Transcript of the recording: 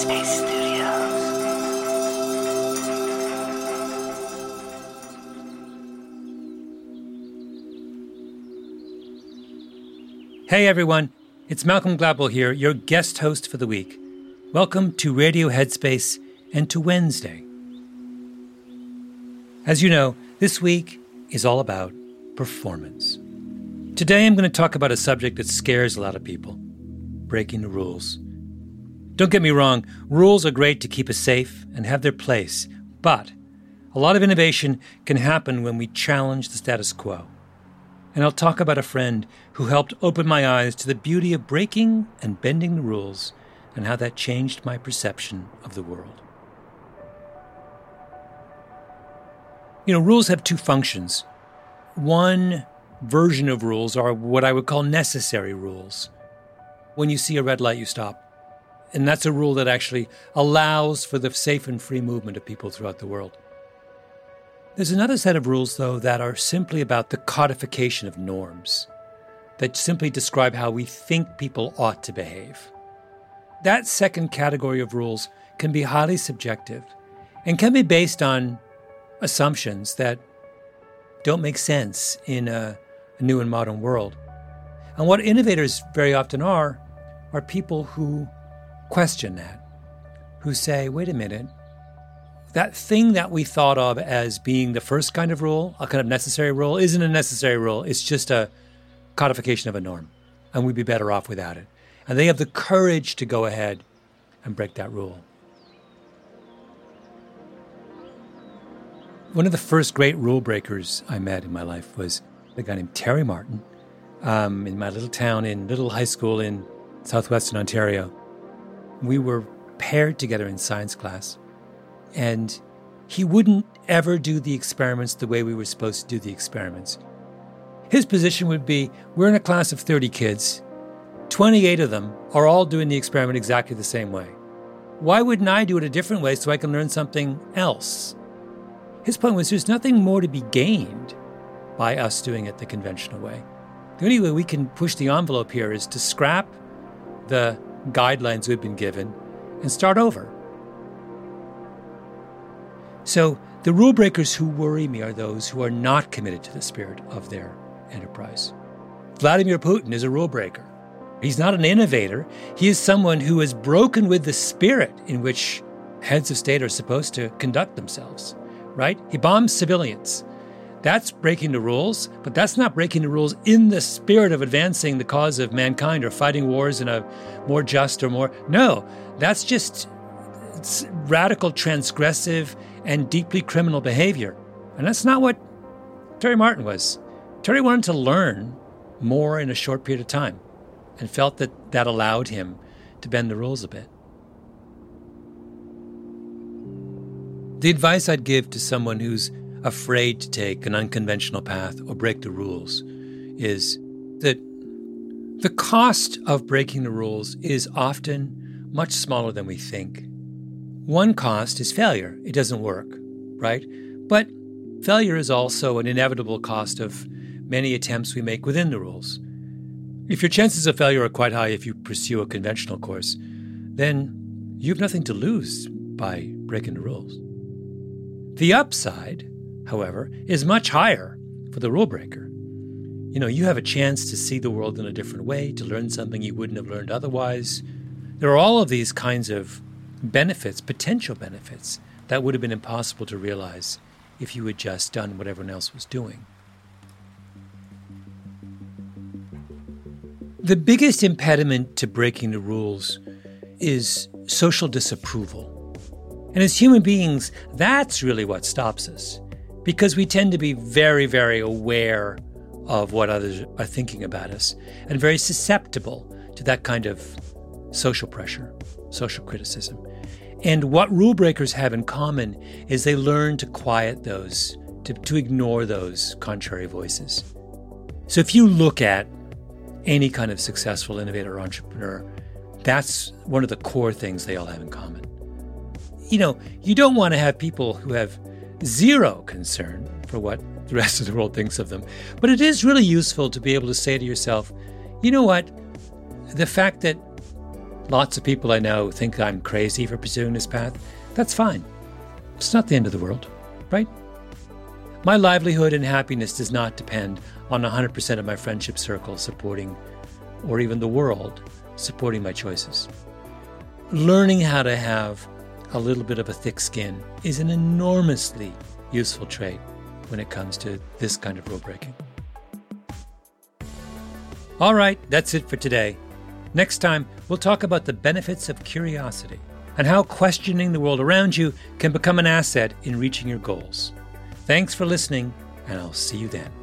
Headspace Studios. Hey everyone, it's Malcolm Gladwell here, your guest host for the week. Welcome to Radio Headspace and to Wednesday. As you know, this week is all about performance. Today I'm going to talk about a subject that scares a lot of people breaking the rules. Don't get me wrong, rules are great to keep us safe and have their place, but a lot of innovation can happen when we challenge the status quo. And I'll talk about a friend who helped open my eyes to the beauty of breaking and bending the rules and how that changed my perception of the world. You know, rules have two functions. One version of rules are what I would call necessary rules. When you see a red light, you stop. And that's a rule that actually allows for the safe and free movement of people throughout the world. There's another set of rules, though, that are simply about the codification of norms, that simply describe how we think people ought to behave. That second category of rules can be highly subjective and can be based on assumptions that don't make sense in a, a new and modern world. And what innovators very often are, are people who question that, who say, wait a minute, that thing that we thought of as being the first kind of rule, a kind of necessary rule, isn't a necessary rule. It's just a codification of a norm, and we'd be better off without it. And they have the courage to go ahead and break that rule. One of the first great rule breakers I met in my life was a guy named Terry Martin um, in my little town in Little High School in southwestern Ontario. We were paired together in science class, and he wouldn't ever do the experiments the way we were supposed to do the experiments. His position would be we're in a class of 30 kids, 28 of them are all doing the experiment exactly the same way. Why wouldn't I do it a different way so I can learn something else? His point was there's nothing more to be gained by us doing it the conventional way. The only way we can push the envelope here is to scrap the guidelines we've been given and start over. So, the rule breakers who worry me are those who are not committed to the spirit of their enterprise. Vladimir Putin is a rule breaker. He's not an innovator. He is someone who has broken with the spirit in which heads of state are supposed to conduct themselves right? He bombs civilians. That's breaking the rules, but that's not breaking the rules in the spirit of advancing the cause of mankind or fighting wars in a more just or more. No, that's just radical, transgressive, and deeply criminal behavior. And that's not what Terry Martin was. Terry wanted to learn more in a short period of time and felt that that allowed him to bend the rules a bit. The advice I'd give to someone who's afraid to take an unconventional path or break the rules is that the cost of breaking the rules is often much smaller than we think. One cost is failure. It doesn't work, right? But failure is also an inevitable cost of many attempts we make within the rules. If your chances of failure are quite high if you pursue a conventional course, then you have nothing to lose by breaking the rules. The upside, however, is much higher for the rule breaker. You know, you have a chance to see the world in a different way, to learn something you wouldn't have learned otherwise. There are all of these kinds of benefits, potential benefits, that would have been impossible to realize if you had just done what everyone else was doing. The biggest impediment to breaking the rules is social disapproval. And as human beings, that's really what stops us. Because we tend to be very, very aware of what others are thinking about us and very susceptible to that kind of social pressure, social criticism. And what rule breakers have in common is they learn to quiet those, to, to ignore those contrary voices. So if you look at any kind of successful innovator or entrepreneur, that's one of the core things they all have in common you know, you don't want to have people who have zero concern for what the rest of the world thinks of them. But it is really useful to be able to say to yourself, you know what? The fact that Lots of people I know think I'm crazy for pursuing this path. That's fine. It's not the end of the world, right? My livelihood and happiness does not depend on 100% of my friendship circle supporting, or even the world supporting my choices. Learning how to have a little bit of a thick skin is an enormously useful trait when it comes to this kind of rule breaking. All right, that's it for today. Next time, we'll talk about the benefits of curiosity and how questioning the world around you can become an asset in reaching your goals. Thanks for listening, and I'll see you then.